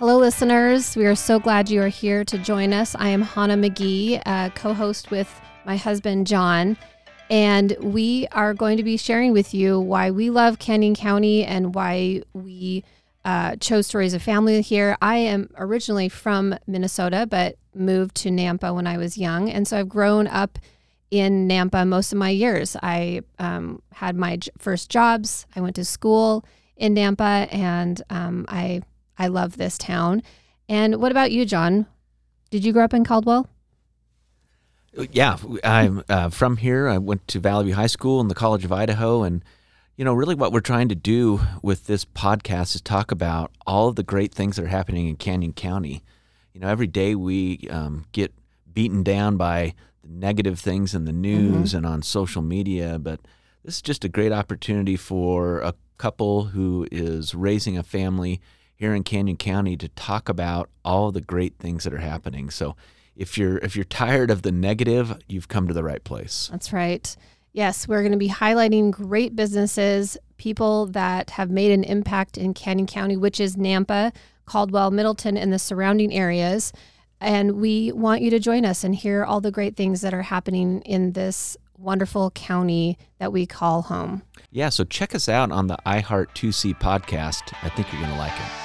Hello, listeners. We are so glad you are here to join us. I am Hannah McGee, uh, co host with my husband, John, and we are going to be sharing with you why we love Canyon County and why we uh, chose raise a Family here. I am originally from Minnesota, but moved to Nampa when I was young. And so I've grown up in Nampa most of my years. I um, had my j- first jobs, I went to school in Nampa, and um, I I love this town. And what about you, John? Did you grow up in Caldwell? Yeah, I'm uh, from here. I went to Vallivue High School and the College of Idaho. And, you know, really what we're trying to do with this podcast is talk about all of the great things that are happening in Canyon County. You know, every day we um, get beaten down by the negative things in the news mm-hmm. and on social media, but this is just a great opportunity for a couple who is raising a family here in Canyon County to talk about all the great things that are happening. So if you're if you're tired of the negative, you've come to the right place. That's right. Yes, we're going to be highlighting great businesses, people that have made an impact in Canyon County, which is Nampa, Caldwell, Middleton, and the surrounding areas. And we want you to join us and hear all the great things that are happening in this wonderful county that we call home. Yeah, so check us out on the iHeart 2C podcast. I think you're going to like it.